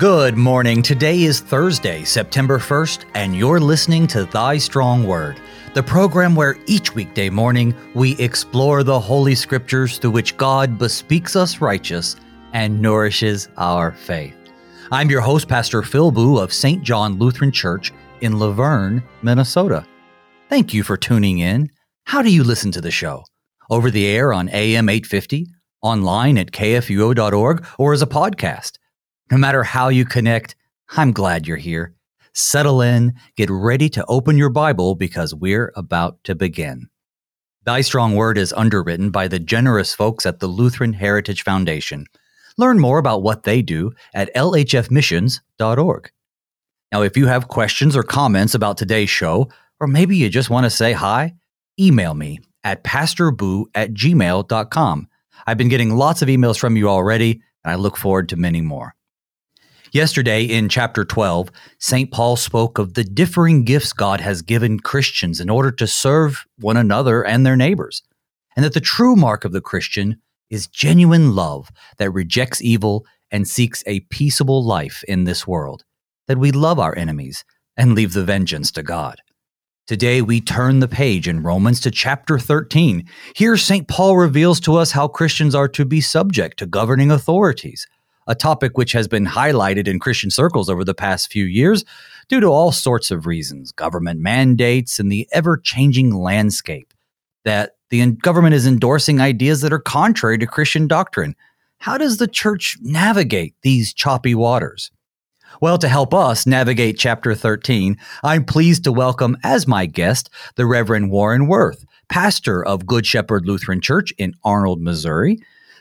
Good morning. Today is Thursday, September 1st, and you're listening to Thy Strong Word, the program where each weekday morning we explore the Holy Scriptures through which God bespeaks us righteous and nourishes our faith. I'm your host, Pastor Phil Booe of St. John Lutheran Church in La Vergne, Minnesota. Thank you for tuning in. How do you listen to the show? Over the air on AM 850, online at kfuo.org, or as a podcast? No matter how you connect, I'm glad you're here. Settle in, get ready to open your Bible because we're about to begin. Thy Strong Word is underwritten by the generous folks at the Lutheran Heritage Foundation. Learn more about what they do at lhfmissions.org. Now, if you have questions or comments about today's show, or maybe you just want to say hi, email me at pastorboo at gmail.com. I've been getting lots of emails from you already, and I look forward to many more. Yesterday in chapter 12, St. Paul spoke of the differing gifts God has given Christians in order to serve one another and their neighbors, and that the true mark of the Christian is genuine love that rejects evil and seeks a peaceable life in this world, that we love our enemies and leave the vengeance to God. Today, we turn the page in Romans to chapter 13. Here, St. Paul reveals to us how Christians are to be subject to governing authorities a topic which has been highlighted in Christian circles over the past few years due to all sorts of reasons government mandates and the ever changing landscape. That the government is endorsing ideas that are contrary to Christian doctrine. How does the church navigate these choppy waters? Well, to help us navigate chapter 13, I'm pleased to welcome as my guest the Reverend Warren Woerth, pastor of Good Shepherd Lutheran Church in Arnold, Missouri.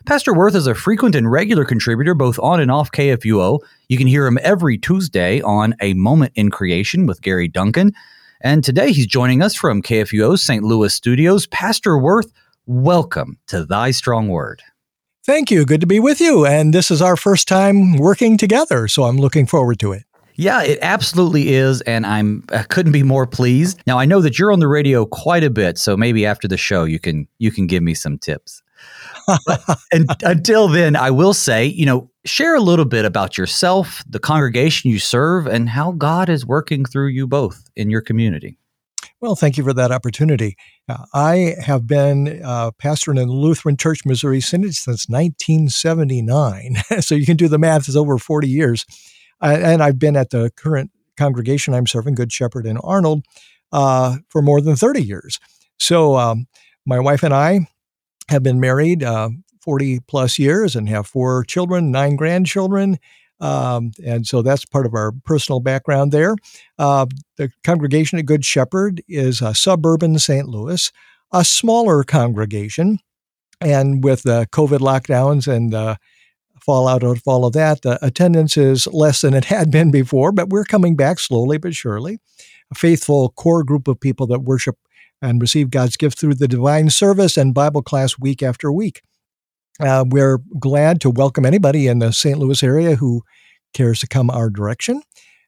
Pastor Woerth is a frequent and regular contributor both on and off KFUO. You can hear him every Tuesday on A Moment in Creation with Gary Duncan. And today he's joining us from KFUO's St. Louis studios. Pastor Woerth, welcome to Thy Strong Word. Thank you. Good to be with you. And this is our first time working together, so I'm looking forward to it. Yeah, it absolutely is, and I'm I couldn't be more pleased. Now I know that you're on the radio quite a bit, so maybe after the show you can you can give me some tips and until then, I will say, you know, share a little bit about yourself, the congregation you serve, and how God is working through you both in your community. Well, thank you for that opportunity. Uh, I have been uh, pastoring in the Lutheran Church, Missouri Synod since 1979. so you can do the math, it's over 40 years. And I've been at the current congregation I'm serving, Good Shepherd in Arnold, uh, for more than 30 years. So um, my wife and I have been married uh, 40 plus years and have four children, nine grandchildren. Um, and so that's part of our personal background there. Uh, the congregation at Good Shepherd is a suburban St. Louis, a smaller congregation. And with the COVID lockdowns and the fallout of all of that, the attendance is less than it had been before, but we're coming back slowly but surely. A faithful core group of people that worship and receive God's gift through the divine service and Bible class week after week. Uh, we're glad to welcome anybody in the St. Louis area who cares to come our direction.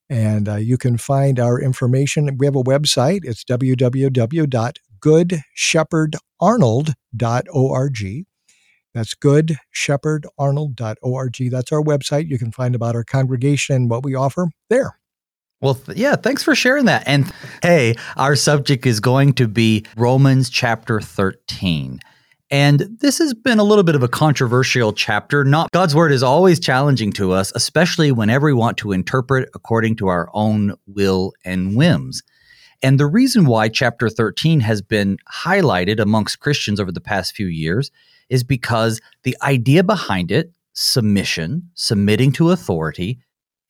And uh, you can find our information. We have a website. It's www.goodshepherd.arnold.org. That's goodshepherd.arnold.org. That's our website. You can find about our congregation and what we offer there. Well, th- yeah, thanks for sharing that. And hey, our subject is going to be Romans chapter 13. And this has been a little bit of a controversial chapter. Not God's word is always challenging to us, especially whenever we want to interpret according to our own will and whims. And the reason why chapter 13 has been highlighted amongst Christians over the past few years is because the idea behind it, submission, submitting to authority,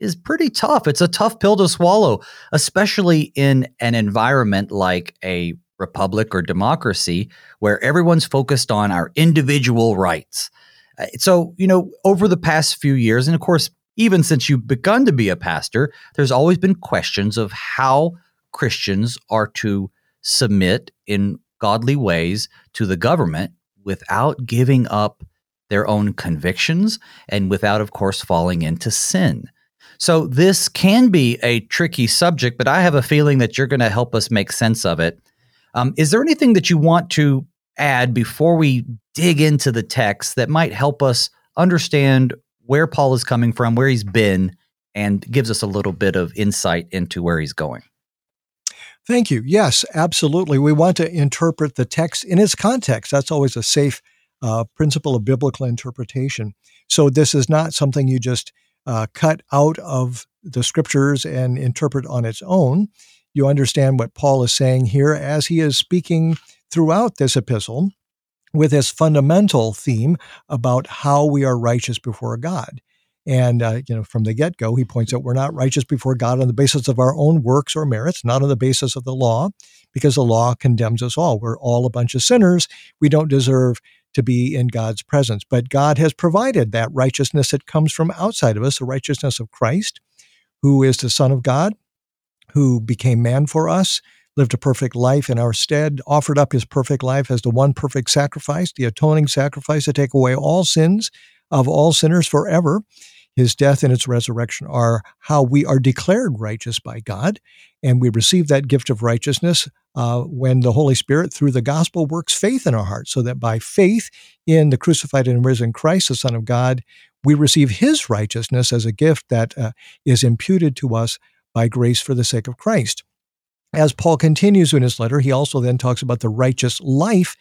is pretty tough. It's a tough pill to swallow, especially in an environment like a republic or democracy where everyone's focused on our individual rights. Uh, so, you know, over the past few years, and of course, even since you've begun to be a pastor, there's always been questions of how Christians are to submit in godly ways to the government without giving up their own convictions and without, of course, falling into sin. So this can be a tricky subject, but I have a feeling that you're going to help us make sense of it. Um, is there anything that you want to add before we dig into the text that might help us understand where Paul is coming from, where he's been, and gives us a little bit of insight into where he's going. Thank you. Yes, absolutely. We want to interpret the text in its context. That's always a safe uh, principle of biblical interpretation. So this is not something you just uh, cut out of the scriptures and interpret on its own. You understand what Paul is saying here as he is speaking throughout this epistle with this fundamental theme about how we are righteous before God. And uh, you know, from the get-go, he points out we're not righteous before God on the basis of our own works or merits, not on the basis of the law, because the law condemns us all. We're all a bunch of sinners. We don't deserve to be in God's presence. But God has provided that righteousness that comes from outside of us, the righteousness of Christ, who is the Son of God, who became man for us, lived a perfect life in our stead, offered up his perfect life as the one perfect sacrifice, the atoning sacrifice to take away all sins of all sinners forever. His death and its resurrection are how we are declared righteous by God. And we receive that gift of righteousness uh, when the Holy Spirit, through the gospel, works faith in our hearts, so that by faith in the crucified and risen Christ, the Son of God, we receive his righteousness as a gift that uh, is imputed to us by grace for the sake of Christ. As Paul continues in his letter, he also then talks about the righteous life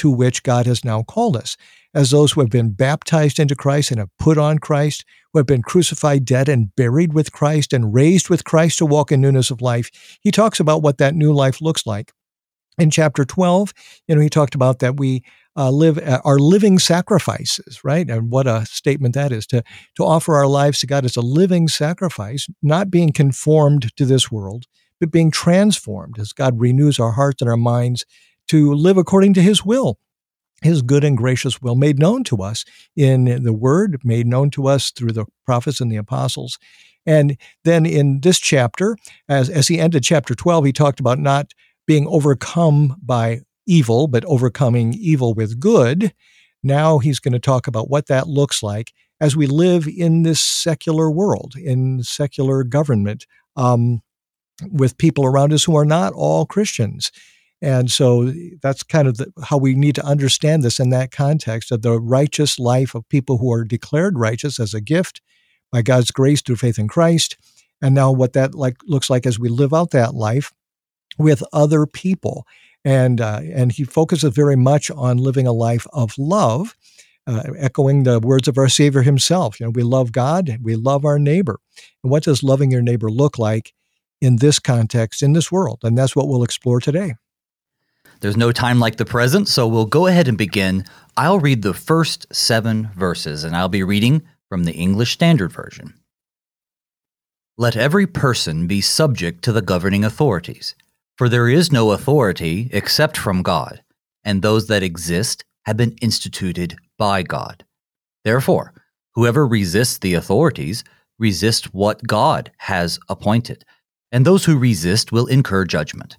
to which God has now called us. As those who have been baptized into Christ and have put on Christ, who have been crucified, dead, and buried with Christ, and raised with Christ to walk in newness of life, he talks about what that new life looks like. In chapter 12, you know, he talked about that we uh, live uh, are living sacrifices, right? And what a statement that is to to offer our lives to God as a living sacrifice, not being conformed to this world, but being transformed as God renews our hearts and our minds to live according to His will. His good and gracious will made known to us in the Word, made known to us through the prophets and the apostles. And then in this chapter, as, as he ended chapter 12, he talked about not being overcome by evil, but overcoming evil with good. Now he's going to talk about what that looks like as we live in this secular world, in secular government, um, with people around us who are not all Christians. And so that's kind of the, how we need to understand this in that context of the righteous life of people who are declared righteous as a gift by God's grace through faith in Christ. And now what that like looks like as we live out that life with other people. And uh, and he focuses very much on living a life of love, uh, echoing the words of our Savior himself. You know, we love God, we love our neighbor. And what does loving your neighbor look like in this context, in this world? And that's what we'll explore today. There's no time like the present, so we'll go ahead and begin. I'll read the first seven verses, and I'll be reading from the English Standard Version. Let every person be subject to the governing authorities, for there is no authority except from God, and those that exist have been instituted by God. Therefore, whoever resists the authorities resists what God has appointed, and those who resist will incur judgment.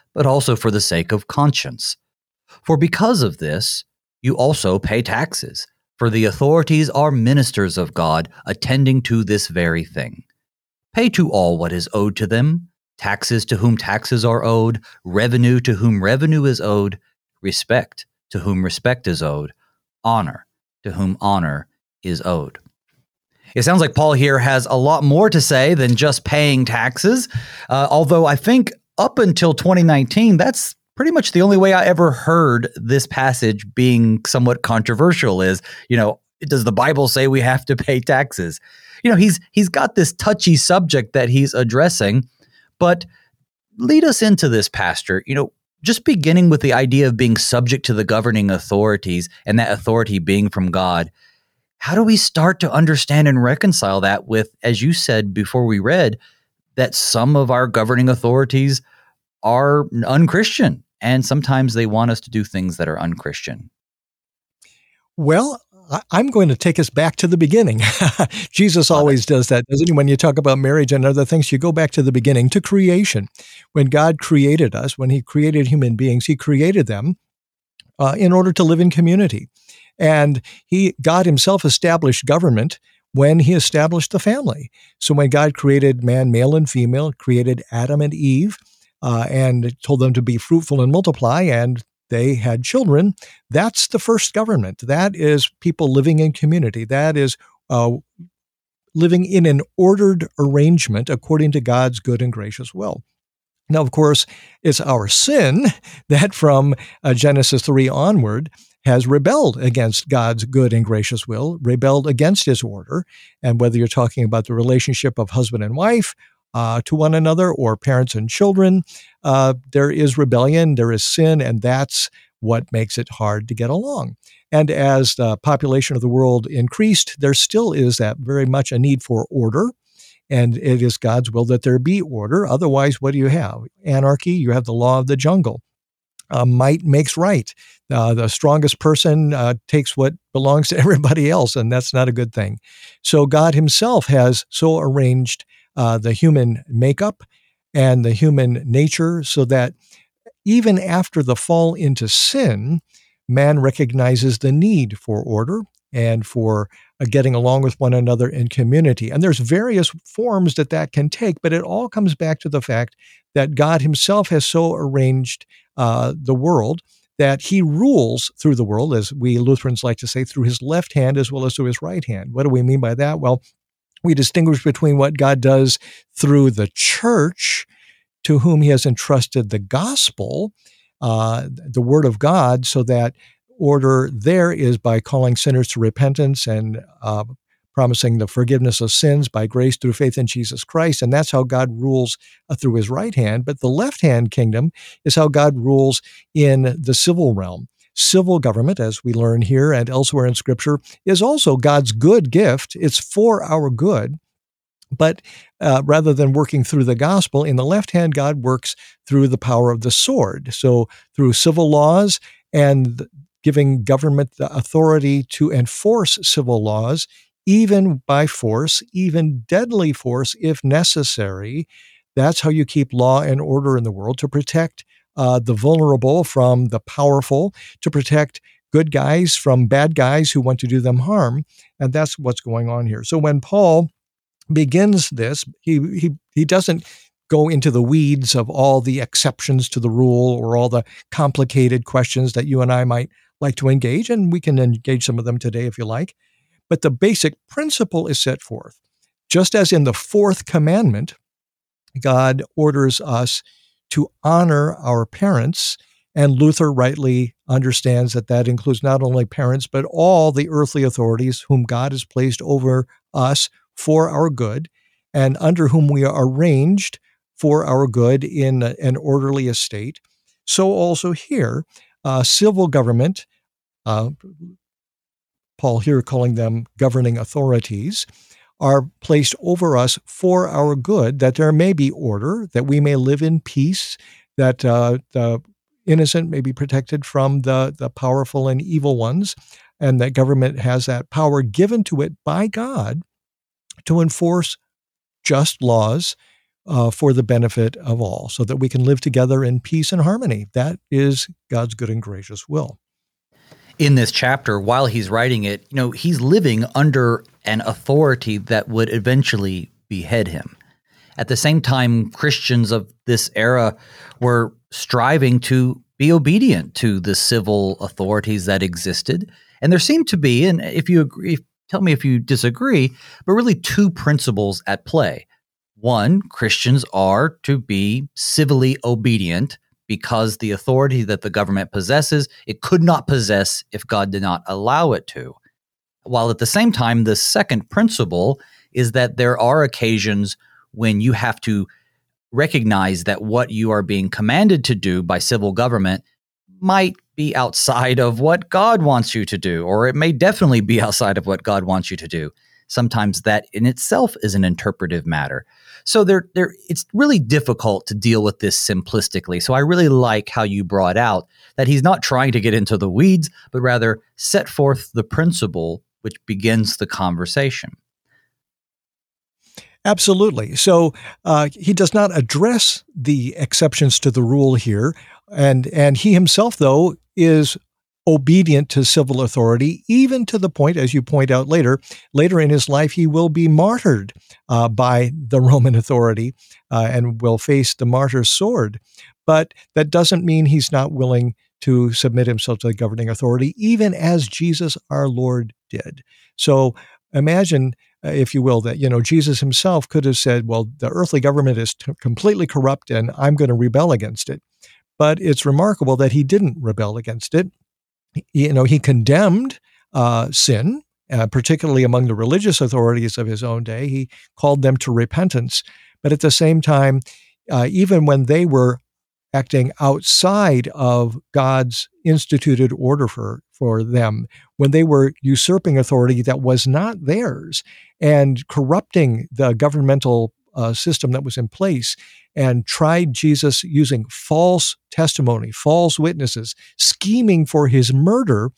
but also for the sake of conscience. For because of this, you also pay taxes, for the authorities are ministers of God, attending to this very thing. Pay to all what is owed to them taxes to whom taxes are owed, revenue to whom revenue is owed, respect to whom respect is owed, honor to whom honor is owed. It sounds like Paul here has a lot more to say than just paying taxes, uh, although I think up until 2019, that's pretty much the only way I ever heard this passage being somewhat controversial is, you know, does the Bible say we have to pay taxes? You know, he's he's got this touchy subject that he's addressing, but lead us into this pastor, you know, just beginning with the idea of being subject to the governing authorities and that authority being from God. How do we start to understand and reconcile that with as you said before we read that some of our governing authorities are unchristian and sometimes they want us to do things that are unchristian. Well, I, am going to take us back to the beginning. Jesus always does that, doesn't he? When you talk about marriage and other things, you go back to the beginning, to creation. When God created us, when He created human beings, He created them uh, in order to live in community. And He, God Himself, established government when He established the family. So when God created man, male and female, created Adam and Eve, uh, and told them to be fruitful and multiply, and they had children. That's the first government. That is people living in community. That is uh, living in an ordered arrangement according to God's good and gracious will. Now, of course, it's our sin that from uh, Genesis 3 onward has rebelled against God's good and gracious will, rebelled against his order. And whether you're talking about the relationship of husband and wife, uh, to one another or parents and children. Uh, there is rebellion, there is sin, and that's what makes it hard to get along. And as the population of the world increased, there still is that very much a need for order. And it is God's will that there be order. Otherwise, what do you have? Anarchy, you have the law of the jungle. Uh, might makes right. Uh, the strongest person uh, takes what belongs to everybody else, and that's not a good thing. So, God Himself has so arranged uh, the human makeup and the human nature so that even after the fall into sin, man recognizes the need for order and for uh, getting along with one another in community. And there's various forms that that can take, but it all comes back to the fact that God Himself has so arranged uh, the world that He rules through the world, as we Lutherans like to say, through His left hand as well as through His right hand. What do we mean by that? Well, we distinguish between what God does through the church, to whom He has entrusted the gospel, uh, the Word of God, so that order there is by calling sinners to repentance and uh, promising the forgiveness of sins by grace through faith in Jesus Christ. And that's how God rules uh, through his right hand. But the left hand kingdom is how God rules in the civil realm. Civil government, as we learn here and elsewhere in Scripture, is also God's good gift. It's for our good. But uh, rather than working through the gospel, in the left hand, God works through the power of the sword. So through civil laws and giving government the authority to enforce civil laws, even by force, even deadly force if necessary. That's how you keep law and order in the world to protect uh, the vulnerable from the powerful, to protect good guys from bad guys who want to do them harm. And that's what's going on here. So when Paul begins this, he, he, he doesn't go into the weeds of all the exceptions to the rule or all the complicated questions that you and I might like to engage. And we can engage some of them today if you like. But the basic principle is set forth. Just as in the fourth commandment, God orders us to honor our parents. And Luther rightly understands that that includes not only parents, but all the earthly authorities whom God has placed over us for our good and under whom we are arranged for our good in an orderly estate. So also here, uh, civil government, uh, Paul here calling them governing authorities, are placed over us for our good, that there may be order, that we may live in peace, that uh, the innocent may be protected from the, the powerful and evil ones, and that government has that power given to it by God to enforce just laws uh, for the benefit of all, so that we can live together in peace and harmony. That is God's good and gracious will in this chapter while he's writing it, you know, he's living under an authority that would eventually behead him. At the same time, Christians of this era were striving to be obedient to the civil authorities that existed. And there seemed to be, and if you agree, tell me if you disagree, but really two principles at play. One, Christians are to be civilly obedient because the authority that the government possesses, it could not possess if God did not allow it to. While at the same time, the second principle is that there are occasions when you have to recognize that what you are being commanded to do by civil government might be outside of what God wants you to do, or it may definitely be outside of what God wants you to do. sometimes that in itself is an interpretive matter. So there, there, it's really difficult to deal with this simplistically. So I really like how you brought out that he's not trying to get into the weeds, but rather set forth the principle which begins the conversation. Absolutely. So uh, he does not address the exceptions to the rule here, and and he himself though is obedient to civil authority, even to the point, as you point out later, later in his life, he will be martyred uh, by the Roman authority uh, and will face the martyr's sword. But that doesn't mean he's not willing to submit himself to the governing authority, even as Jesus our Lord did. So imagine uh, if you will, that you know Jesus himself could have said, "Well, the earthly government is t- completely corrupt, and I'm going to rebel against it." But it's remarkable that he didn't rebel against it you know, he condemned uh, sin, uh, particularly among the religious authorities of his own day. He called them to repentance. But at the same time, uh, even when they were acting outside of God's instituted order for, for them, when they were usurping authority that was not theirs and corrupting the governmental uh, system that was in place and tried Jesus using false testimony, false witnesses, scheming for his murder,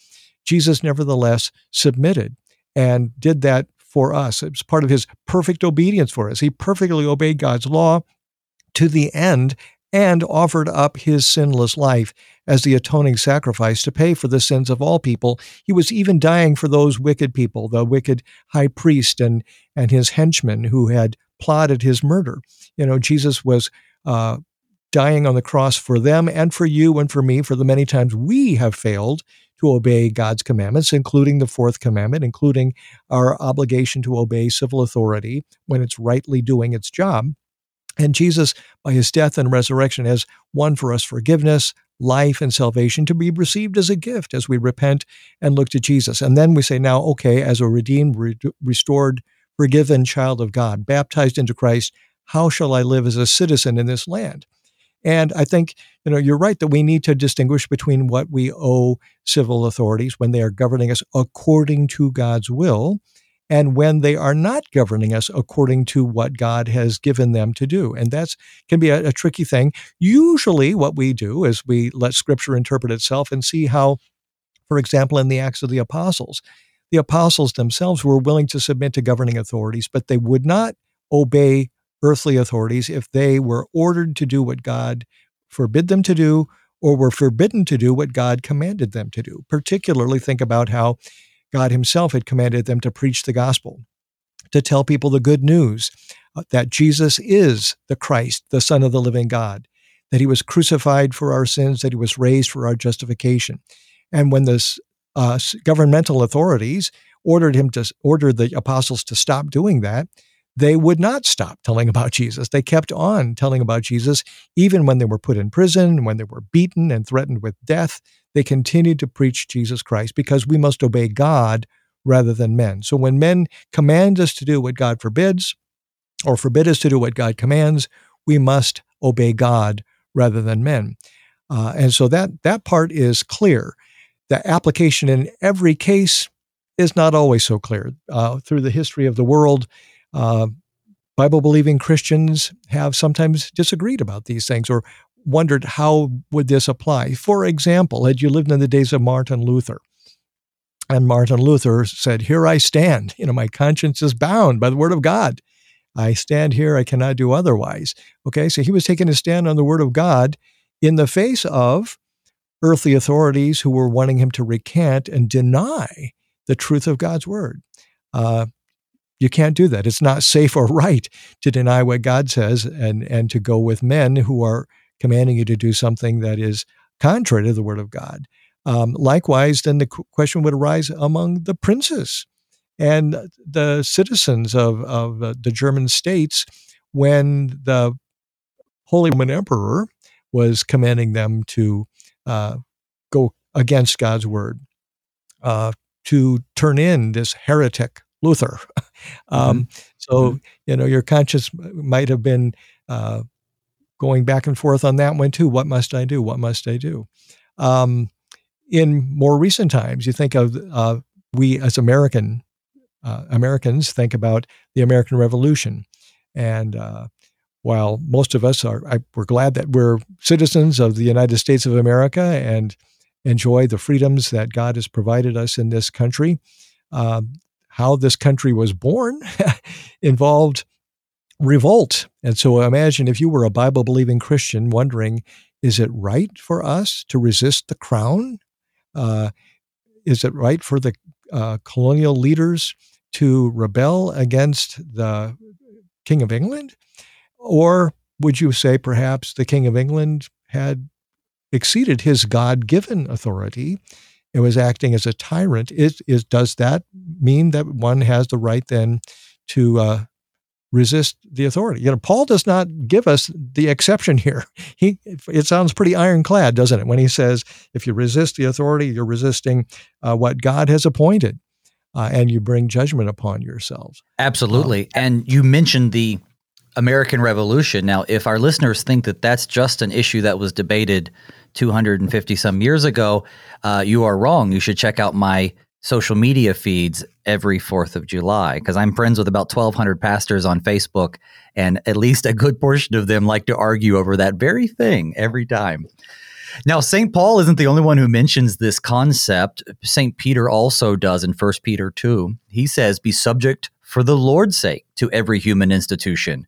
Jesus nevertheless submitted and did that for us. It was part of his perfect obedience for us. He perfectly obeyed God's law to the end and offered up his sinless life as the atoning sacrifice to pay for the sins of all people. He was even dying for those wicked people, the wicked high priest and, and his henchmen who had plotted his murder. You know, Jesus was uh, dying on the cross for them and for you and for me for the many times we have failed to obey God's commandments, including the fourth commandment, including our obligation to obey civil authority when it's rightly doing its job. And Jesus, by his death and resurrection, has won for us forgiveness, life, and salvation to be received as a gift as we repent and look to Jesus. And then we say, now, okay, as a redeemed, re- restored forgiven child of God, baptized into Christ, how shall I live as a citizen in this land? And I think, you know, you're right that we need to distinguish between what we owe civil authorities when they are governing us according to God's will and when they are not governing us according to what God has given them to do. And that's can be a, a tricky thing. Usually what we do is we let scripture interpret itself and see how, for example, in the Acts of the Apostles, the apostles themselves were willing to submit to governing authorities, but they would not obey earthly authorities if they were ordered to do what God forbid them to do or were forbidden to do what God commanded them to do. Particularly, think about how God Himself had commanded them to preach the gospel, to tell people the good news uh, that Jesus is the Christ, the Son of the living God, that He was crucified for our sins, that He was raised for our justification. And when this uh, governmental authorities ordered him to order the apostles to stop doing that, they would not stop telling about Jesus. They kept on telling about Jesus, even when they were put in prison, when they were beaten and threatened with death. They continued to preach Jesus Christ because we must obey God rather than men. So when men command us to do what God forbids, or forbid us to do what God commands, we must obey God rather than men. Uh, and so that that part is clear the application in every case is not always so clear. Uh, through the history of the world, uh, Bible believing Christians have sometimes disagreed about these things or wondered how would this apply. For example, had you lived in the days of Martin Luther, and Martin Luther said, Here I stand. You know, my conscience is bound by the word of God. I stand here, I cannot do otherwise. Okay, so he was taking a stand on the word of God in the face of earthly authorities who were wanting him to recant and deny the truth of God's word. Uh, you can't do that. It's not safe or right to deny what God says and, and to go with men who are commanding you to do something that is contrary to the word of God. Um, likewise, then the question would arise among the princes and the citizens of, of uh, the German states when the Holy Roman Emperor was commanding them to uh, go against God's word, uh, to turn in this heretic Luther. um, mm-hmm. So, mm-hmm. you know, your conscience might have been uh, going back and forth on that one too. What must I do? What must I do? Um, in more recent times, you think of uh, we as American uh, Americans think about the American Revolution. And uh, while most of us are, I, we're glad that we're citizens of the United States of America and enjoy the freedoms that God has provided us in this country. Uh, how this country was born involved revolt. And so imagine if you were a Bible believing Christian wondering, is it right for us to resist the crown? Uh, is it right for the uh, colonial leaders to rebel against the King of England? Or would you say perhaps the King of England had exceeded his God given authority and was acting as a tyrant? Is, is, does that mean that one has the right then to uh, resist the authority? You know, Paul does not give us the exception here. He, it sounds pretty ironclad, doesn't it, when he says, if you resist the authority, you're resisting uh, what God has appointed. Uh, and you bring judgment upon yourselves. Absolutely. Um, and you mentioned the American Revolution. Now, if our listeners think that that's just an issue that was debated 250 some years ago, uh, you are wrong. You should check out my social media feeds every 4th of July because I'm friends with about 1,200 pastors on Facebook, and at least a good portion of them like to argue over that very thing every time. Now, St. Paul isn't the only one who mentions this concept. St. Peter also does in 1 Peter 2. He says, Be subject for the Lord's sake to every human institution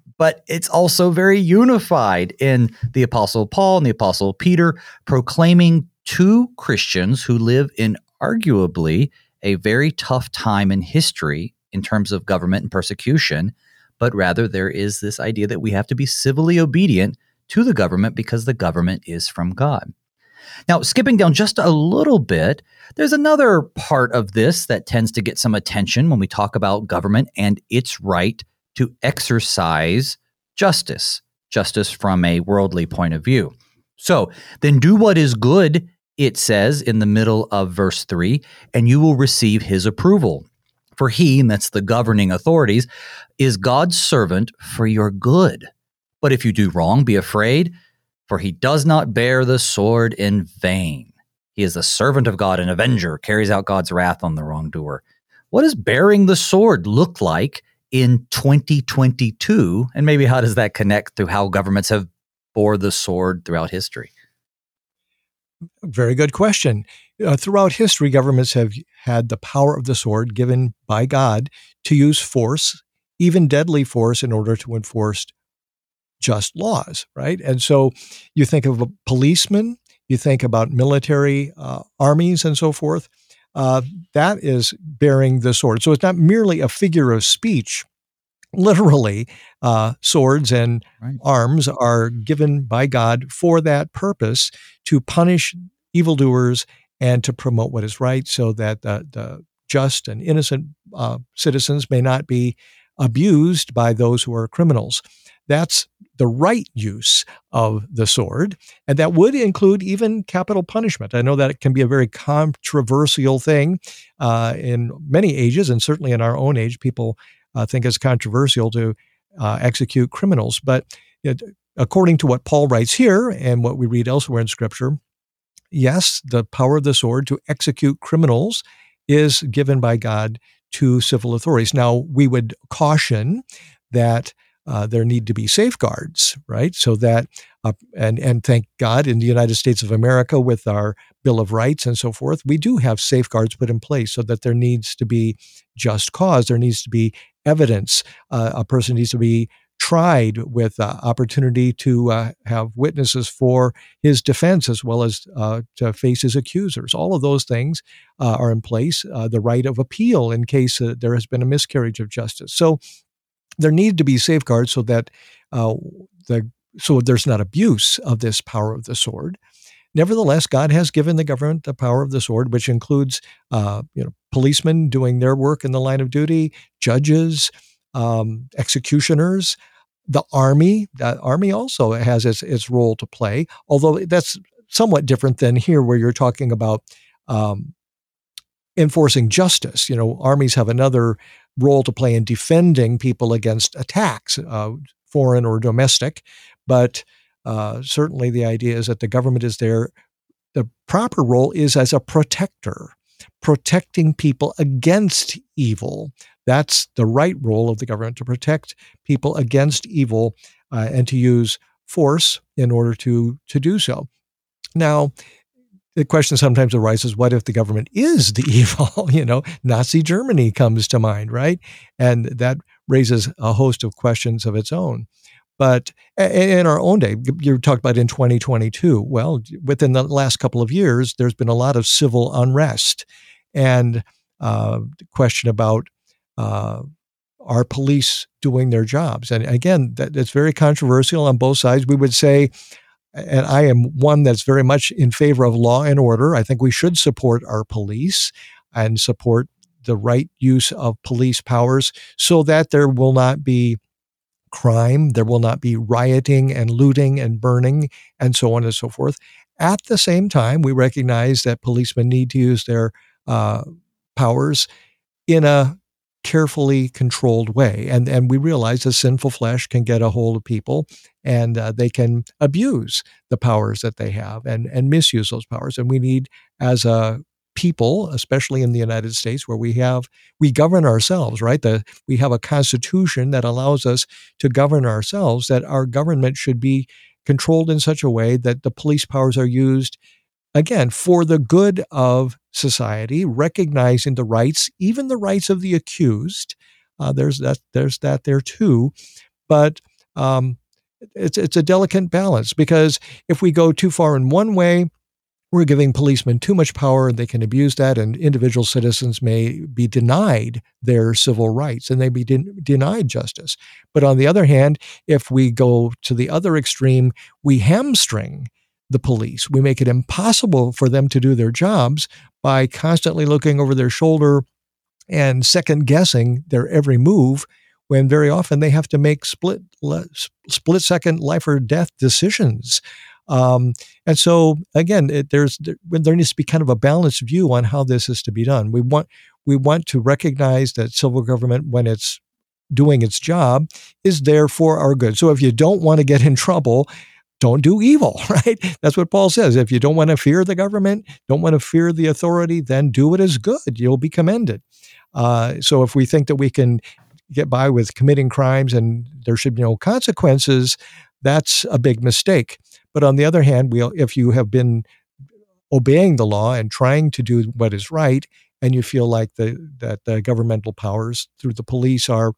but it's also very unified in the Apostle Paul and the Apostle Peter proclaiming to Christians who live in arguably a very tough time in history in terms of government and persecution, but rather there is this idea that we have to be civilly obedient to the government because the government is from God. Now, skipping down just a little bit, there's another part of this that tends to get some attention when we talk about government and its right to exercise justice, justice from a worldly point of view. So then do what is good, it says in the middle of verse 3, and you will receive his approval. For he, and that's the governing authorities, is God's servant for your good. But if you do wrong, be afraid, for he does not bear the sword in vain. He is the servant of God, an avenger, carries out God's wrath on the wrongdoer. What does bearing the sword look like in 2022? And maybe how does that connect to how governments have bore the sword throughout history? Very good question. Uh, throughout history, governments have had the power of the sword given by God to use force, even deadly force, in order to enforce just laws, right? And so you think of a policeman, you think about military uh, armies and so forth uh, that is bearing the sword. So it's not merely a figure of speech. Literally, uh, swords and right. arms are given by God for that purpose to punish evildoers and to promote what is right so that the, the just and innocent uh, citizens may not be abused by those who are criminals. That's the right use of the sword. And that would include even capital punishment. I know that it can be a very controversial thing uh, in many ages, and certainly in our own age, people uh, think it's controversial to uh, execute criminals. But it, according to what Paul writes here and what we read elsewhere in Scripture, yes, the power of the sword to execute criminals is given by God to civil authorities. Now, we would caution that uh, there need to be safeguards, right? So that, uh, and and thank God, in the United States of America, with our Bill of Rights and so forth, we do have safeguards put in place so that there needs to be just cause. There needs to be evidence. Uh, a person needs to be tried with uh, opportunity to uh, have witnesses for his defense as well as uh, to face his accusers. All of those things are in place. The right of appeal in case there has been a miscarriage of justice. So there need to be safeguards so that uh, the so there's not abuse of this power of the sword. Nevertheless, God has given the government the power of the sword, which includes uh, you know policemen doing their work in the line of duty, judges, um, executioners, the army, the army also has its, its role to play, although that's somewhat different than here where you're talking about um, enforcing justice. You know, armies have another role to play in defending people against attacks, uh, foreign or domestic. But uh, certainly the idea is that the government is there. The proper role is as a protector, protecting people against evil. That's the right role of the government to protect people against evil uh, and to use force in order to, to do so. Now, the question sometimes arises what if the government is the evil? you know, Nazi Germany comes to mind, right? And that raises a host of questions of its own. But in our own day, you talked about in 2022. Well, within the last couple of years, there's been a lot of civil unrest and uh, question about uh, are police doing their jobs? And again, that, it's very controversial on both sides. We would say and I am one that's very much in favor of law and order. I think we should support our police and support the right use of police powers so that there will not be crime, there will not be rioting and looting and burning and so on and so forth. At the same time, we recognize that policemen need to use their uh, powers in a carefully controlled way. And, and we realize the sinful flesh can get a hold of people and uh, they can abuse the powers that they have and, and misuse those powers. And we need, as a people, especially in the United States, where we have, we govern ourselves, right? The, we have a constitution that allows us to govern ourselves, that our government should be controlled in such a way that the police powers are used again, for the good of society, recognizing the rights, even the rights of the accused. Uh, there's that. There's that there too, but um, it's it's a delicate balance because if we go too far in one way, we're giving policemen too much power and they can abuse that, and individual citizens may be denied their civil rights and they be de- denied justice. But on the other hand, if we go to the other extreme, we hamstring the police. We make it impossible for them to do their jobs by constantly looking over their shoulder and second guessing their every move when very often they have to make split split second life or death decisions. Um, and so again, it, there's there, there needs to be kind of a balanced view on how this is to be done. We want we want to recognize that civil government, when it's doing its job, is there for our good. So if you don't want to get in trouble, don't do evil, right? That's what Paul says. If you don't want to fear the government, don't want to fear the authority, then do what is good. You'll be commended. Uh, so if we think that we can get by with committing crimes and there should be no consequences, that's a big mistake. But on the other hand, we, if you have been obeying the law and trying to do what is right, and you feel like the, that the governmental powers through the police are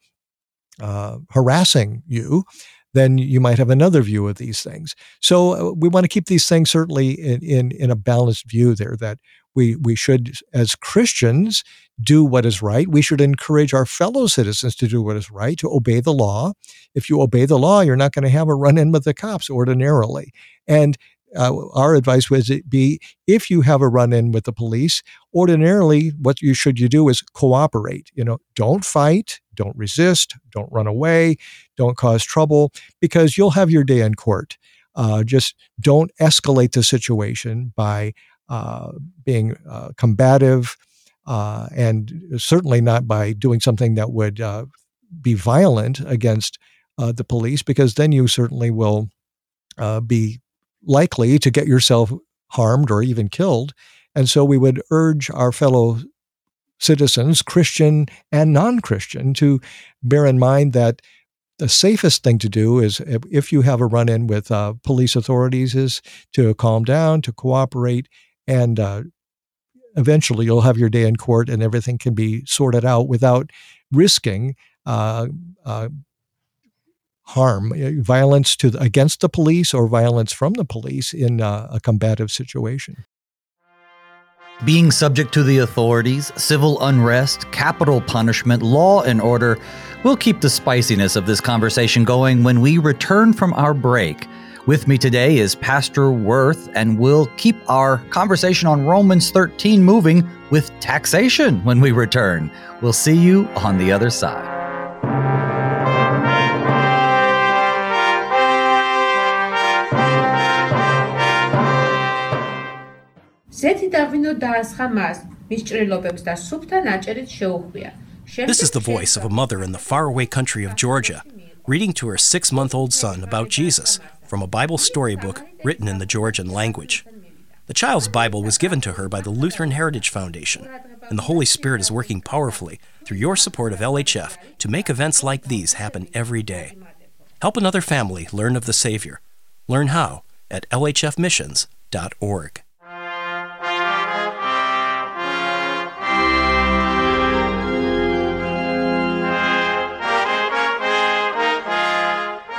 uh, harassing you, then you might have another view of these things. So uh, we want to keep these things certainly in, in, in a balanced view there that we, we should, as Christians, do what is right. We should encourage our fellow citizens to do what is right, to obey the law. If you obey the law, you're not going to have a run in with the cops ordinarily. And uh, our advice would be if you have a run in with the police, ordinarily what you should you do is cooperate. You know, don't fight, don't resist, don't run away, don't cause trouble, because you'll have your day in court. Uh, just don't escalate the situation by uh, being uh, combative, uh, and certainly not by doing something that would uh, be violent against the police, because then you certainly will be likely to get yourself harmed or even killed. And so we would urge our fellow citizens, Christian and non Christian, to bear in mind that the safest thing to do is if you have a run in with uh, police authorities, is to calm down, to cooperate, and uh, eventually you'll have your day in court and everything can be sorted out without risking uh, uh harm, uh, violence to against the police or violence from the police in uh, a combative situation. Being subject to the authorities, civil unrest, capital punishment, law and order, we'll keep the spiciness of this conversation going when we return from our break. With me today is Pastor Woerth, and we'll keep our conversation on Romans 13 moving with taxation when we return. We'll see you on the other side. ზეთი დაღვინო დაასხა მას, მის ჭრილობებს და სუფთა ნაჭერით შეუხვია. This is the voice of a mother in the faraway country of Georgia, reading to her six month old son about Jesus from a Bible storybook written in the Georgian language. The child's Bible was given to her by the Lutheran Heritage Foundation, and the Holy Spirit is working powerfully through your support of LHF to make events like these happen every day. Help another family learn of the Savior. Learn how at lhfmissions.org.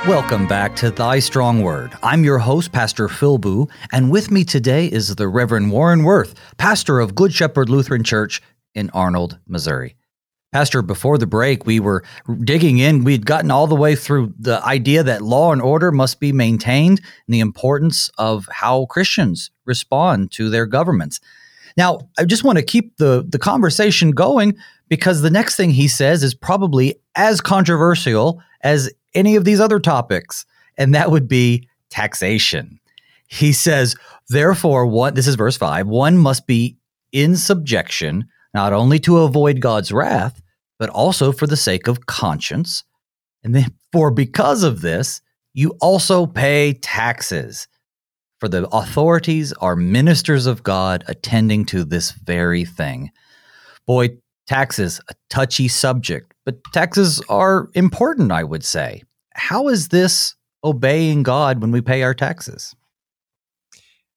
Welcome back to Thy Strong Word. I'm your host, Pastor Phil Booe, and with me today is the Reverend Warren Woerth, pastor of Good Shepherd Lutheran Church in Arnold, Missouri. Pastor, before the break, we were digging in. We'd gotten all the way through the idea that law and order must be maintained and the importance of how Christians respond to their governments. Now, I just want to keep the, the conversation going because the next thing he says is probably as controversial as any of these other topics, and that would be taxation. He says, therefore, one, this is verse five, one must be in subjection, not only to avoid God's wrath, but also for the sake of conscience. And then, for because of this, you also pay taxes. For the authorities are ministers of God attending to this very thing. Boy, taxes, a touchy subject, but taxes are important, I would say. How is this obeying God when we pay our taxes?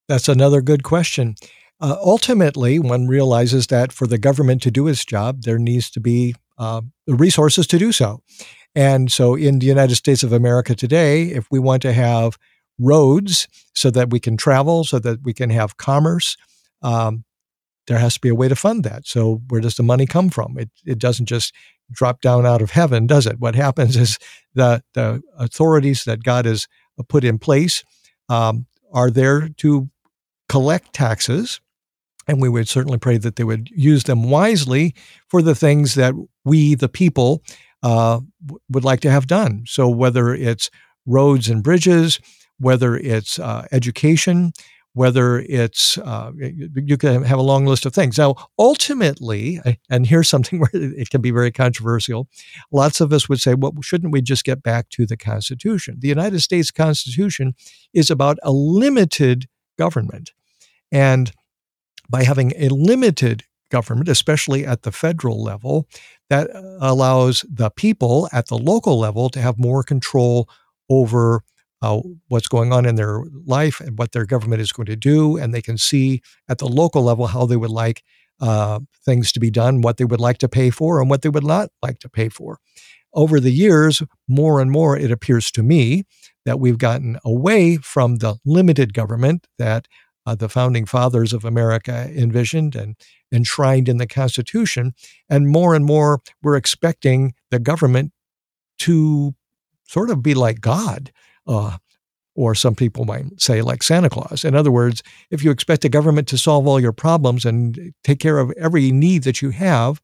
That's another good question. Uh, ultimately, one realizes that for the government to do its job, there needs to be uh, the resources to do so. And so, in the United States of America today, if we want to have roads so that we can travel, so that we can have commerce, um, there has to be a way to fund that. So, where does the money come from? It, it doesn't just drop down out of heaven, does it? What happens is the, the authorities that God has put in place um, are there to collect taxes. And we would certainly pray that they would use them wisely for the things that we, the people, uh, would like to have done. So, whether it's roads and bridges, whether it's uh, education, whether it's uh, you can have a long list of things. Now, ultimately, and here's something where it can be very controversial. Lots of us would say, "Well, shouldn't we just get back to the Constitution?" The United States Constitution is about a limited government, and by having a limited government, especially at the federal level, that allows the people at the local level to have more control over uh, what's going on in their life and what their government is going to do. And they can see at the local level how they would like uh, things to be done, what they would like to pay for, and what they would not like to pay for. Over the years, more and more, it appears to me that we've gotten away from the limited government that uh, the founding fathers of America envisioned and enshrined in the Constitution. And more and more, we're expecting the government to sort of be like God uh, or some people might say like Santa Claus. In other words, if you expect the government to solve all your problems and take care of every need that you have,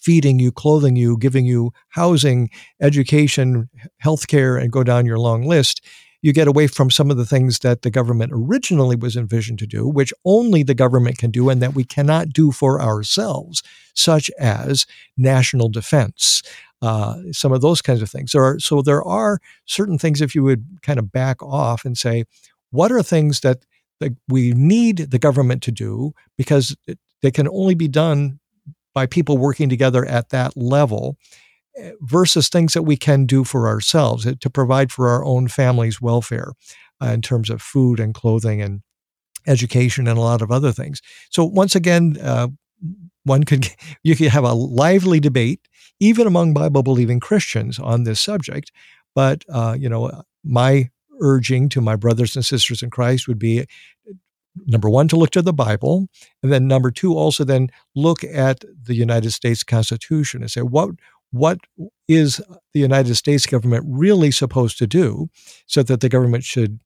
feeding you, clothing you, giving you housing, education, healthcare, and go down your long list, you get away from some of the things that the government originally was envisioned to do, which only the government can do and that we cannot do for ourselves, such as national defense, uh, some of those kinds of things. There are, so there are certain things if you would kind of back off and say, what are things that, that we need the government to do because it, they can only be done by people working together at that level eh, versus things that we can do for ourselves eh, to provide for our own family's welfare uh, in terms of food and clothing and education and a lot of other things. So once again, uh, one could you could have a lively debate even among Bible believing Christians on this subject. But, uh, you know, my urging to my brothers and sisters in Christ would be number one, to look to the Bible. And then number two, also then look at the United States Constitution and say, what, what is the United States government really supposed to do so that the government should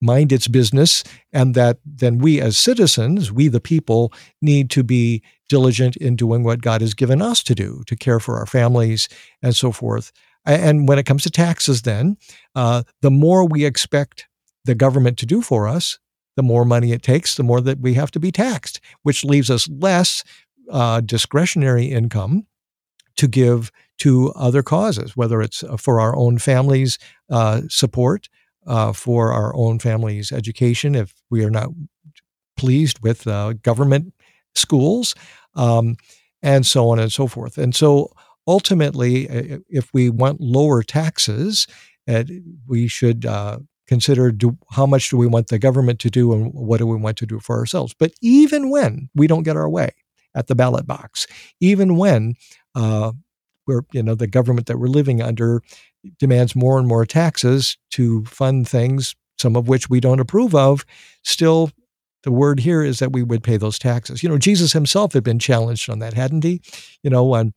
mind its business, and that then we as citizens, we the people, need to be diligent in doing what God has given us to do, to care for our families and so forth. And when it comes to taxes, then, uh, the more we expect the government to do for us, the more money it takes, the more that we have to be taxed, which leaves us less uh, discretionary income to give to other causes, whether it's uh, for our own families' uh, support, uh, for our own family's education, if we are not pleased with uh, government schools, um, and so on and so forth. And so ultimately, if we want lower taxes, we should uh, consider do, how much do we want the government to do and what do we want to do for ourselves. But even when we don't get our way at the ballot box, even when uh, we're, you know, the government that we're living under demands more and more taxes to fund things, some of which we don't approve of, still the word here is that we would pay those taxes. You know, Jesus himself had been challenged on that, hadn't he? You know, when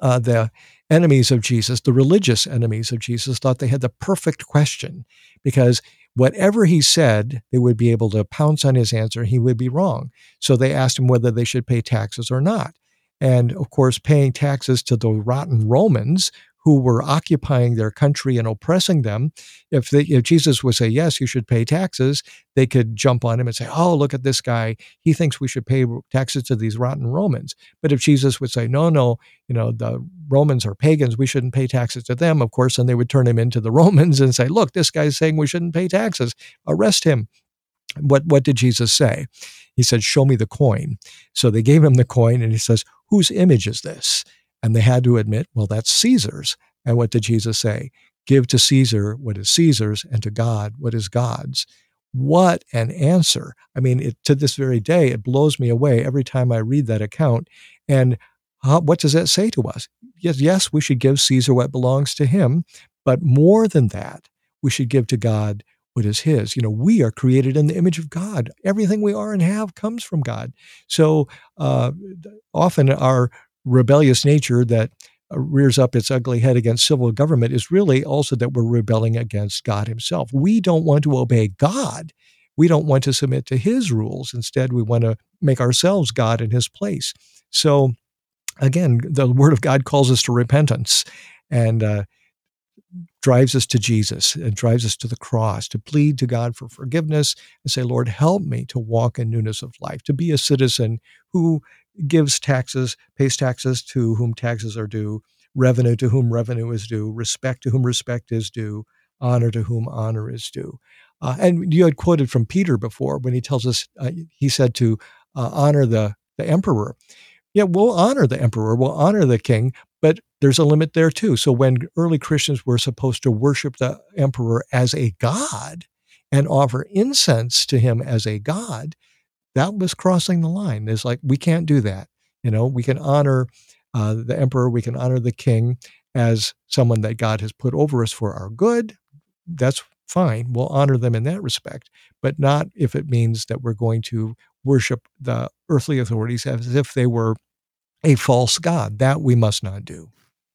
uh, the enemies of Jesus, the religious enemies of Jesus, thought they had the perfect question because whatever he said, they would be able to pounce on his answer. He would be wrong. So they asked him whether they should pay taxes or not. And of course, paying taxes to the rotten Romans who were occupying their country and oppressing them, if, they, if Jesus would say, yes, you should pay taxes, they could jump on him and say, oh, look at this guy. He thinks we should pay taxes to these rotten Romans. But if Jesus would say, no, no, you know, the Romans are pagans, we shouldn't pay taxes to them, of course, And they would turn him into the Romans and say, look, this guy's saying we shouldn't pay taxes. Arrest him. What, what did Jesus say? He said, show me the coin. So they gave him the coin and he says, whose image is this? And they had to admit, well, that's Caesar's. And what did Jesus say? Give to Caesar what is Caesar's and to God what is God's. What an answer. I mean, it, to this very day, it blows me away every time I read that account. And how, what does that say to us? Yes, yes, we should give Caesar what belongs to him, but more than that, we should give to God what is his. You know, we are created in the image of God. Everything we are and have comes from God. So uh, often our rebellious nature that uh, rears up its ugly head against civil government is really also that we're rebelling against God Himself. We don't want to obey God. We don't want to submit to His rules. Instead, we want to make ourselves God in His place. So, again, the Word of God calls us to repentance and uh, drives us to Jesus and drives us to the cross to plead to God for forgiveness and say, Lord, help me to walk in newness of life, to be a citizen who gives taxes, pays taxes to whom taxes are due, revenue to whom revenue is due, respect to whom respect is due, honor to whom honor is due. Uh, and you had quoted from Peter before when he tells us, uh, he said to uh, honor the, the emperor. Yeah, we'll honor the emperor, we'll honor the king, but there's a limit there too. So when early Christians were supposed to worship the emperor as a god and offer incense to him as a god, that was crossing the line. It's like, we can't do that. You know, we can honor uh, the emperor, we can honor the king as someone that God has put over us for our good. That's fine. We'll honor them in that respect, but not if it means that we're going to worship the earthly authorities as if they were a false God. That we must not do.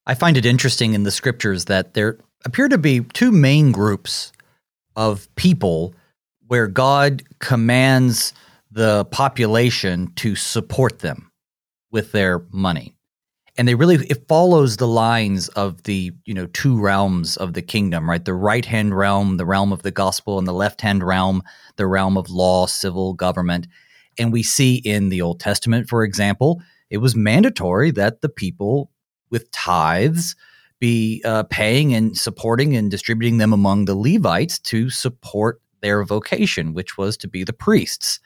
I find it interesting in the scriptures that there appear to be two main groups of people where God commands the population to support them with their money. And they really it follows the lines of the, you know, two realms of the kingdom, right? The right-hand realm, the realm of the gospel, and the left-hand realm, the realm of law, civil government. And we see in the Old Testament, for example, it was mandatory that the people with tithes be uh, paying and supporting and distributing them among the Levites to support their vocation, which was to be the priests.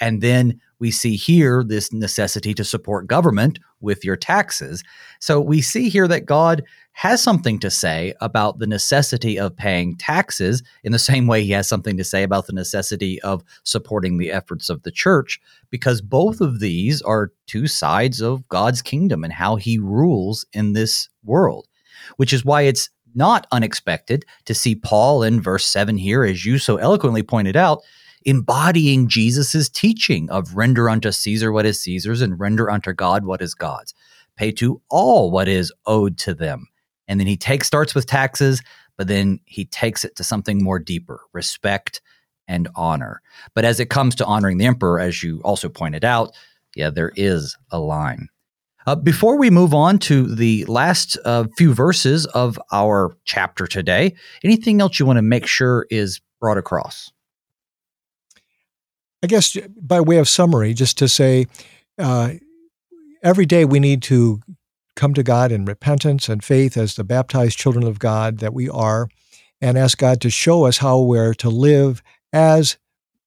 And then we see here this necessity to support government with your taxes. So we see here that God has something to say about the necessity of paying taxes in the same way he has something to say about the necessity of supporting the efforts of the church, because both of these are two sides of God's kingdom and how he rules in this world, which is why it's not unexpected to see Paul in verse 7 here, as you so eloquently pointed out, embodying Jesus's teaching of render unto Caesar what is Caesar's and render unto God what is God's. Pay to all what is owed to them. And then he takes starts with taxes, but then he takes it to something more deeper, respect and honor. But as it comes to honoring the emperor, as you also pointed out, yeah, there is a line. Uh, before we move on to the last uh, few verses of our chapter today, anything else you want to make sure is brought across? I guess by way of summary, just to say, uh, every day we need to come to God in repentance and faith as the baptized children of God that we are, and ask God to show us how we're to live as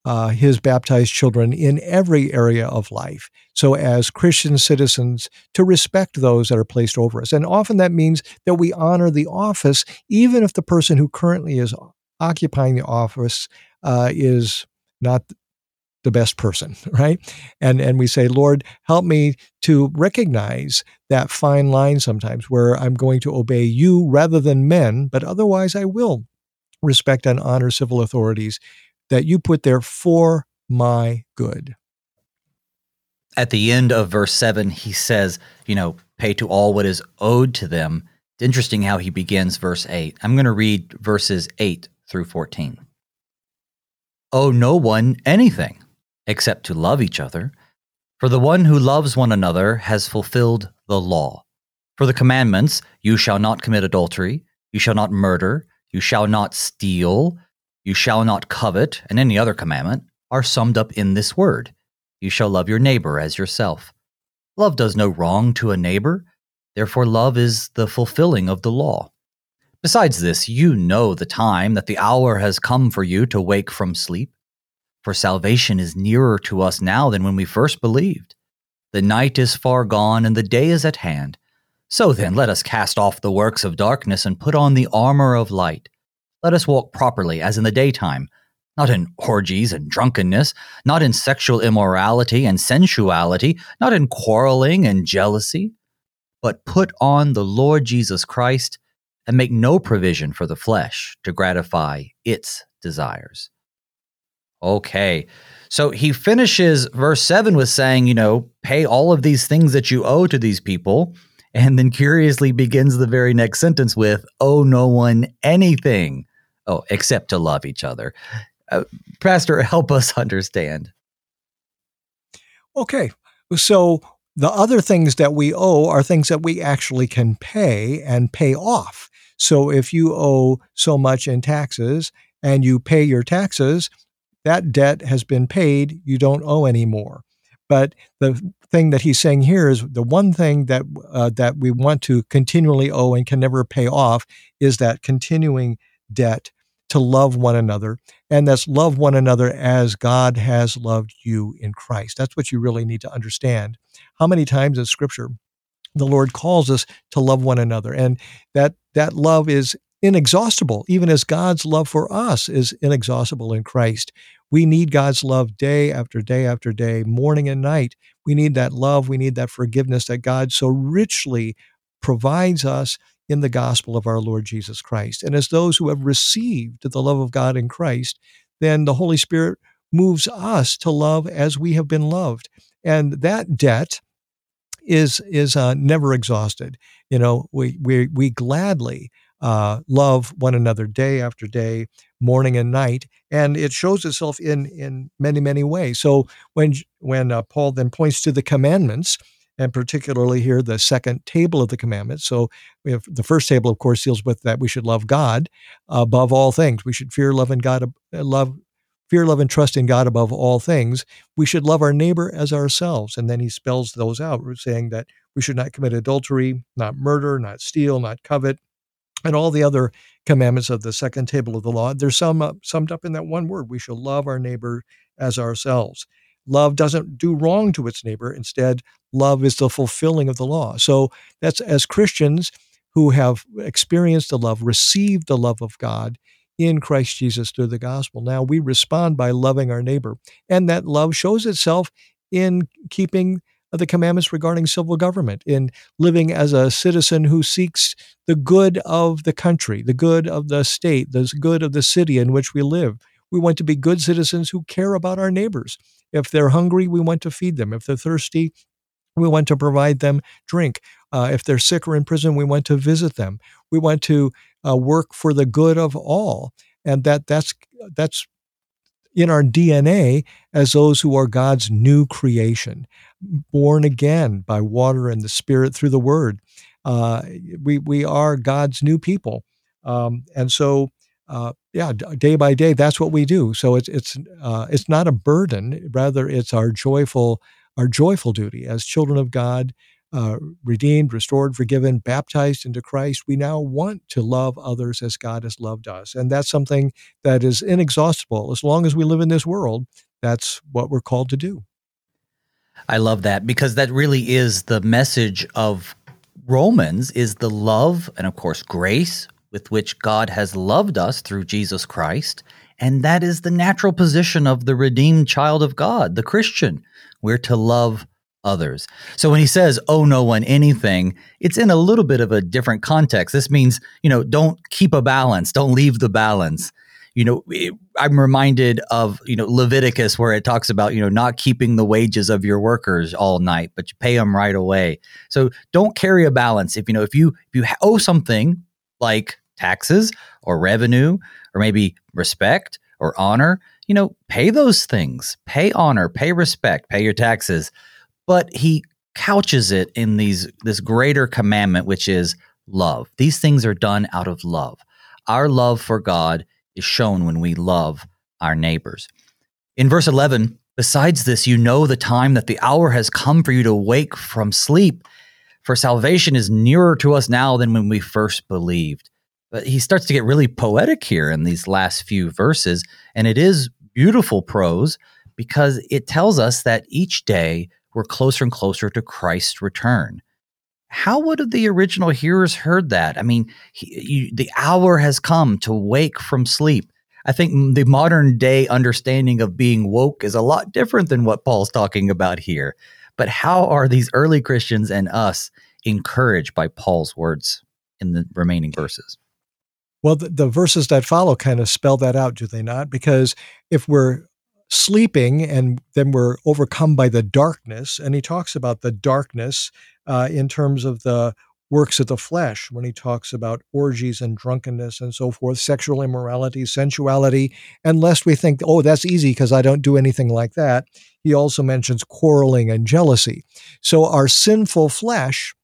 uh, His baptized children in every area of life. So, as Christian citizens, to respect those that are placed over us. And often that means that we honor the office, even if the person who currently is occupying the office uh, is not the best person, right? And and we say, Lord, help me to recognize that fine line sometimes where I'm going to obey you rather than men, but otherwise I will respect and honor civil authorities that you put there for my good. At the end of verse 7, he says, you know, pay to all what is owed to them. It's interesting how he begins verse 8. I'm going to read verses 8 through 14. Owe no one anything except to love each other. For the one who loves one another has fulfilled the law. For the commandments, you shall not commit adultery, you shall not murder, you shall not steal, you shall not covet, and any other commandment, are summed up in this word You shall love your neighbor as yourself. Love does no wrong to a neighbor, therefore, love is the fulfilling of the law. Besides this, you know the time that the hour has come for you to wake from sleep for salvation is nearer to us now than when we first believed. The night is far gone and the day is at hand. So then, let us cast off the works of darkness and put on the armor of light. Let us walk properly as in the daytime, not in orgies and drunkenness, not in sexual immorality and sensuality, not in quarreling and jealousy, but put on the Lord Jesus Christ and make no provision for the flesh to gratify its desires. Okay. So he finishes verse 7 with saying, you know, pay all of these things that you owe to these people. And then curiously begins the very next sentence with, owe no one anything. Oh, except to love each other. Uh, Pastor, help us understand. Okay. So the other things that we owe are things that we actually can pay and pay off. So if you owe so much in taxes and you pay your taxes, that debt has been paid, you don't owe anymore. But the thing that he's saying here is the one thing that uh, that we want to continually owe and can never pay off is that continuing debt to love one another, and that's love one another as God has loved you in Christ. That's what you really need to understand. How many times in Scripture the Lord calls us to love one another, and that that love is inexhaustible, even as God's love for us is inexhaustible in Christ. We need God's love day after day after day, morning and night. We need that love. We need that forgiveness that God so richly provides us in the gospel of our Lord Jesus Christ. And as those who have received the love of God in Christ, then the Holy Spirit moves us to love as we have been loved. And that debt is is uh, never exhausted. You know, we we we gladly uh, love one another day after day, morning and night, and it shows itself in in many many ways. So when when uh, Paul then points to the commandments, and particularly here the second table of the commandments. So we have the first table, of course, deals with that we should love God above all things. We should fear, love, and God uh, love. Fear, love, and trust in God above all things. We should love our neighbor as ourselves. And then he spells those out, saying that we should not commit adultery, not murder, not steal, not covet, and all the other commandments of the second table of the law, they're sum up, summed up in that one word. We shall love our neighbor as ourselves. Love doesn't do wrong to its neighbor. Instead, love is the fulfilling of the law. So that's as Christians who have experienced the love, received the love of God in Christ Jesus through the gospel. Now we respond by loving our neighbor. And that love shows itself in keeping the commandments regarding civil government, in living as a citizen who seeks the good of the country, the good of the state, the good of the city in which we live. We want to be good citizens who care about our neighbors. If they're hungry, we want to feed them. If they're thirsty, we want to provide them drink. Uh, if they're sick or in prison, we want to visit them. We want to uh, work for the good of all, and that that's that's in our DNA as those who are God's new creation, born again by water and the Spirit through the Word. Uh, we we are God's new people, um, and so uh, yeah, day by day, that's what we do. So it's it's uh, it's not a burden. Rather, it's our joyful our joyful duty as children of God, uh, redeemed, restored, forgiven, baptized into Christ. We now want to love others as God has loved us, and that's something that is inexhaustible. As long as we live in this world, that's what we're called to do. I love that because that really is the message of Romans is the love and of course grace with which God has loved us through Jesus Christ. And that is the natural position of the redeemed child of God, the Christian. We're to love others. So when he says, owe no one anything, it's in a little bit of a different context. This means, you know, don't keep a balance, don't leave the balance. You know, it, I'm reminded of, you know, Leviticus where it talks about, you know, not keeping the wages of your workers all night, but you pay them right away. So don't carry a balance. If, you know, if you, if you owe something like taxes or revenue or maybe respect or honor, you know, pay those things, pay honor, pay respect, pay your taxes. But he couches it in these this greater commandment which is love. These things are done out of love. Our love for God is shown when we love our neighbors. In verse 11, besides this, you know the time that the hour has come for you to wake from sleep, for salvation is nearer to us now than when we first believed. But he starts to get really poetic here in these last few verses. And it is beautiful prose because it tells us that each day we're closer and closer to Christ's return. How would the original hearers heard that? I mean, he, you, the hour has come to wake from sleep. I think the modern day understanding of being woke is a lot different than what Paul's talking about here. But how are these early Christians and us encouraged by Paul's words in the remaining verses? Well, the, the verses that follow kind of spell that out, do they not? Because if we're sleeping and then we're overcome by the darkness, and he talks about the darkness uh, in terms of the works of the flesh when he talks about orgies and drunkenness and so forth, sexual immorality, sensuality, and lest we think, oh, that's easy because I don't do anything like that. He also mentions quarreling and jealousy. So our sinful flesh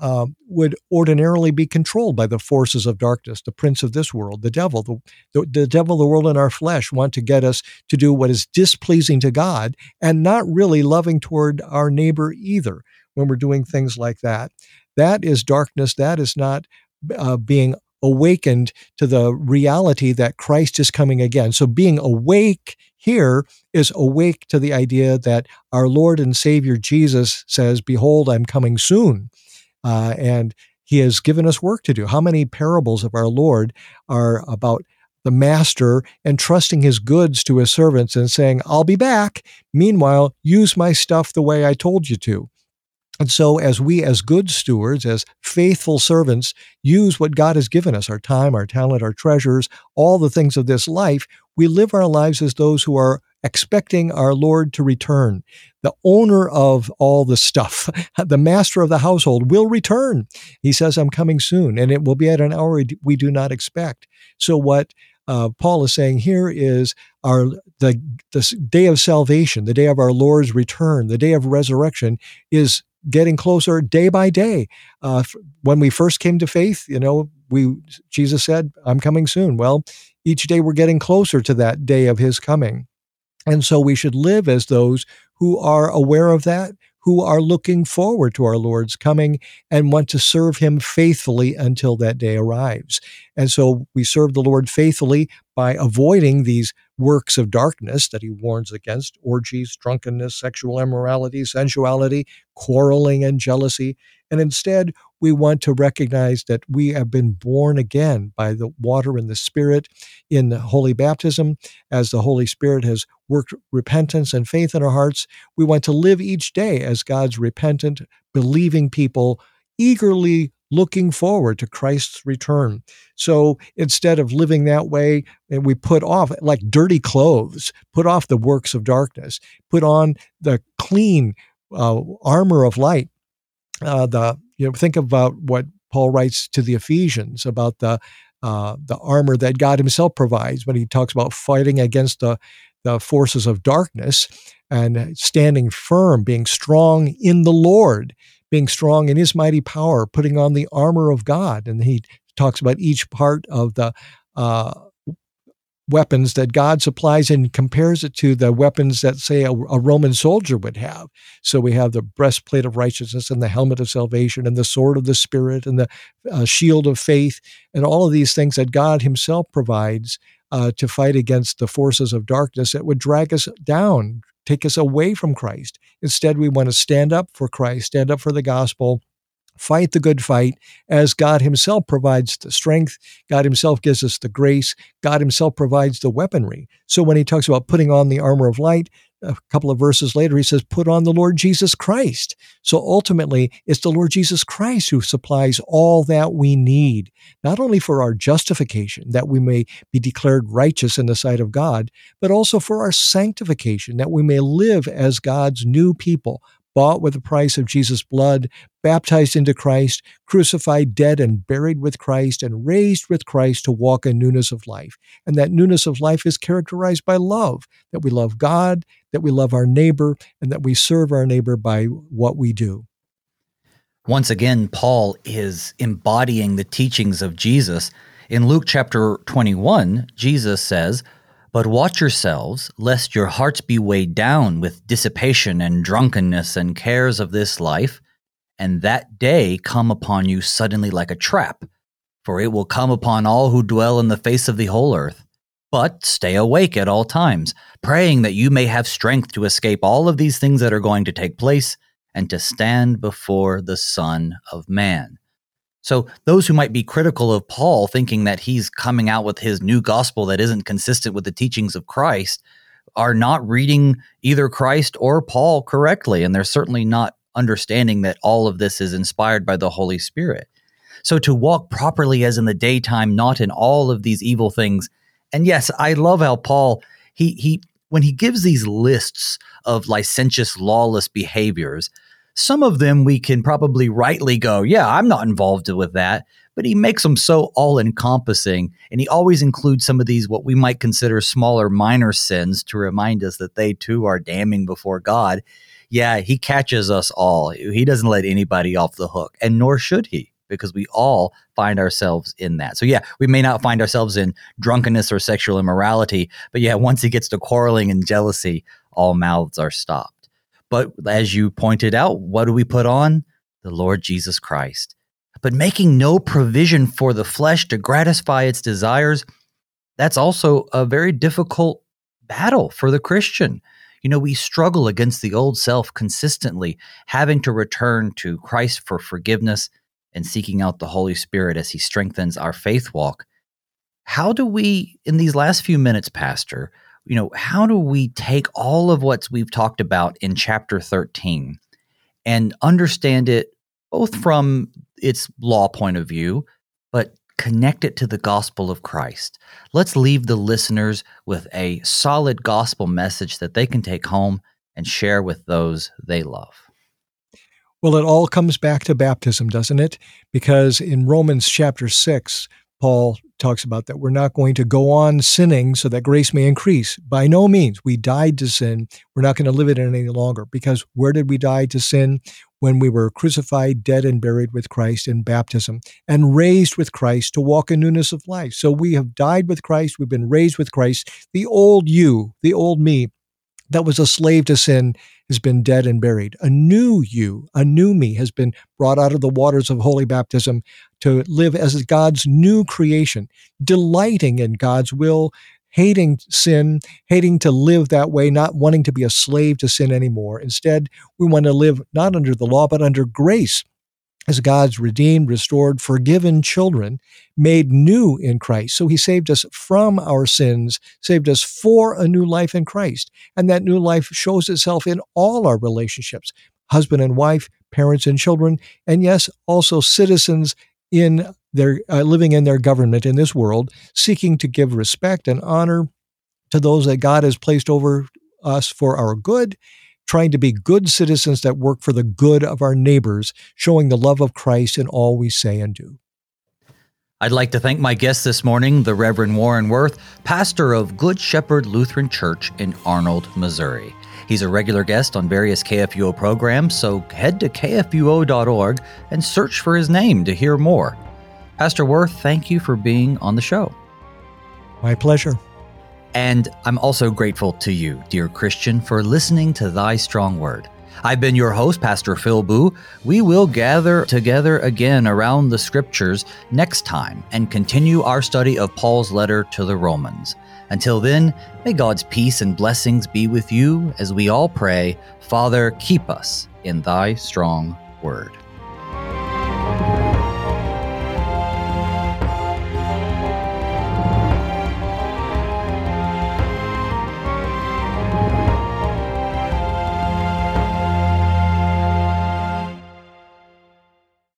uh, would ordinarily be controlled by the forces of darkness, the prince of this world, the devil. The, the, the, devil, the world, and our flesh want to get us to do what is displeasing to God and not really loving toward our neighbor either when we're doing things like that. That is darkness. That is not uh, being awakened to the reality that Christ is coming again. So being awake here is awake to the idea that our Lord and Savior Jesus says, Behold, I'm coming soon. Uh, and he has given us work to do. How many parables of our Lord are about the master entrusting his goods to his servants and saying, I'll be back. Meanwhile, use my stuff the way I told you to. And so, as we, as good stewards, as faithful servants, use what God has given us our time, our talent, our treasures, all the things of this life, we live our lives as those who are expecting our Lord to return. The owner of all the stuff, the master of the household, will return. He says, I'm coming soon, and it will be at an hour we do not expect. So, what uh, Paul is saying here is our the the day of salvation, the day of our Lord's return, the day of resurrection is getting closer day by day. Uh, when we first came to faith, you know, we Jesus said, "I'm coming soon." Well, each day we're getting closer to that day of His coming. And so we should live as those who are aware of that, who are looking forward to our Lord's coming and want to serve him faithfully until that day arrives. And so we serve the Lord faithfully by avoiding these works of darkness that he warns against orgies, drunkenness, sexual immorality, sensuality, quarreling, and jealousy. And instead, we want to recognize that we have been born again by the water and the Spirit in the holy baptism. As the Holy Spirit has worked repentance and faith in our hearts, we want to live each day as God's repentant, believing people, eagerly looking forward to Christ's return. So instead of living that way, and we put off like dirty clothes, put off the works of darkness, put on the clean uh, armor of light. Uh, the you know think about what Paul writes to the Ephesians about the uh, the armor that God Himself provides when He talks about fighting against the the forces of darkness and standing firm, being strong in the Lord being strong in his mighty power, putting on the armor of God. And he talks about each part of the uh, weapons that God supplies and compares it to the weapons that, say, a, a, Roman soldier would have. So we have the breastplate of righteousness and the helmet of salvation and the sword of the Spirit and the uh, shield of faith and all of these things that God Himself provides uh, to fight against the forces of darkness that would drag us down, take us away from Christ. Instead, we want to stand up for Christ, stand up for the gospel, fight the good fight as God Himself provides the strength. God Himself gives us the grace. God Himself provides the weaponry. So when He talks about putting on the armor of light, a couple of verses later, He says, put on the Lord Jesus Christ. So ultimately, it's the Lord Jesus Christ who supplies all that we need, not only for our justification, that we may be declared righteous in the sight of God, but also for our sanctification, that we may live as God's new people, bought with the price of Jesus' blood, baptized into Christ, crucified, dead, and buried with Christ, and raised with Christ to walk in newness of life. And that newness of life is characterized by love, that we love God, that we love our neighbor, and that we serve our neighbor by what we do. Once again, Paul is embodying the teachings of Jesus. In Luke chapter 21, Jesus says, but watch yourselves, lest your hearts be weighed down with dissipation and drunkenness and cares of this life, and that day come upon you suddenly like a trap. For it will come upon all who dwell in the face of the whole earth. But stay awake at all times, praying that you may have strength to escape all of these things that are going to take place and to stand before the Son of Man. So, those who might be critical of Paul, thinking that he's coming out with his new gospel that isn't consistent with the teachings of Christ, are not reading either Christ or Paul correctly. And they're certainly not understanding that all of this is inspired by the Holy Spirit. So, to walk properly as in the daytime, not in all of these evil things. And yes, I love how Paul, he, he, when he gives these lists of licentious, lawless behaviors, some of them we can probably rightly go, yeah, I'm not involved with that. But he makes them so all encompassing. And he always includes some of these, what we might consider smaller, minor sins to remind us that they too are damning before God. Yeah, he catches us all. He doesn't let anybody off the hook, and nor should he because we all find ourselves in that. So yeah, we may not find ourselves in drunkenness or sexual immorality, but yeah, once he gets to quarreling and jealousy, all mouths are stopped. But as you pointed out, what do we put on? The Lord Jesus Christ. But making no provision for the flesh to gratify its desires, that's also a very difficult battle for the Christian. You know, we struggle against the old self consistently, having to return to Christ for forgiveness and seeking out the Holy Spirit as He strengthens our faith walk. How do we, in these last few minutes, Pastor, you know, how do we take all of what we've talked about in chapter 13 and understand it both from its law point of view, but connect it to the gospel of Christ? Let's leave the listeners with a solid gospel message that they can take home and share with those they love. Well, it all comes back to baptism, doesn't it? Because in Romans chapter 6, Paul talks about that we're not going to go on sinning so that grace may increase. By no means. We died to sin. We're not going to live it any longer because where did we die to sin? When we were crucified, dead, and buried with Christ in baptism, and raised with Christ to walk in newness of life. So we have died with Christ. We've been raised with Christ. The old you, the old me, that was a slave to sin has been dead and buried. A new you, a new me has been brought out of the waters of holy baptism to live as God's new creation, delighting in God's will, hating sin, hating to live that way, not wanting to be a slave to sin anymore. Instead, we want to live not under the law, but under grace as God's redeemed, restored, forgiven children made new in Christ. So he saved us from our sins, saved us for a new life in Christ. And that new life shows itself in all our relationships husband and wife, parents and children, and yes, also citizens in their uh, living in their government in this world, seeking to give respect and honor to those that God has placed over us for our good trying to be good citizens that work for the good of our neighbors, showing the love of Christ in all we say and do. I'd like to thank my guest this morning, the Reverend Warren Woerth, pastor of Good Shepherd Lutheran Church in Arnold, Missouri. He's a regular guest on various KFUO programs, so head to kfuo.org and search for his name to hear more. Pastor Woerth, thank you for being on the show. My pleasure. And I'm also grateful to you, dear Christian, for listening to Thy Strong Word. I've been your host, Pastor Phil Booe. We will gather together again around the scriptures next time and continue our study of Paul's letter to the Romans. Until then, may God's peace and blessings be with you as we all pray, Father, keep us in thy strong word.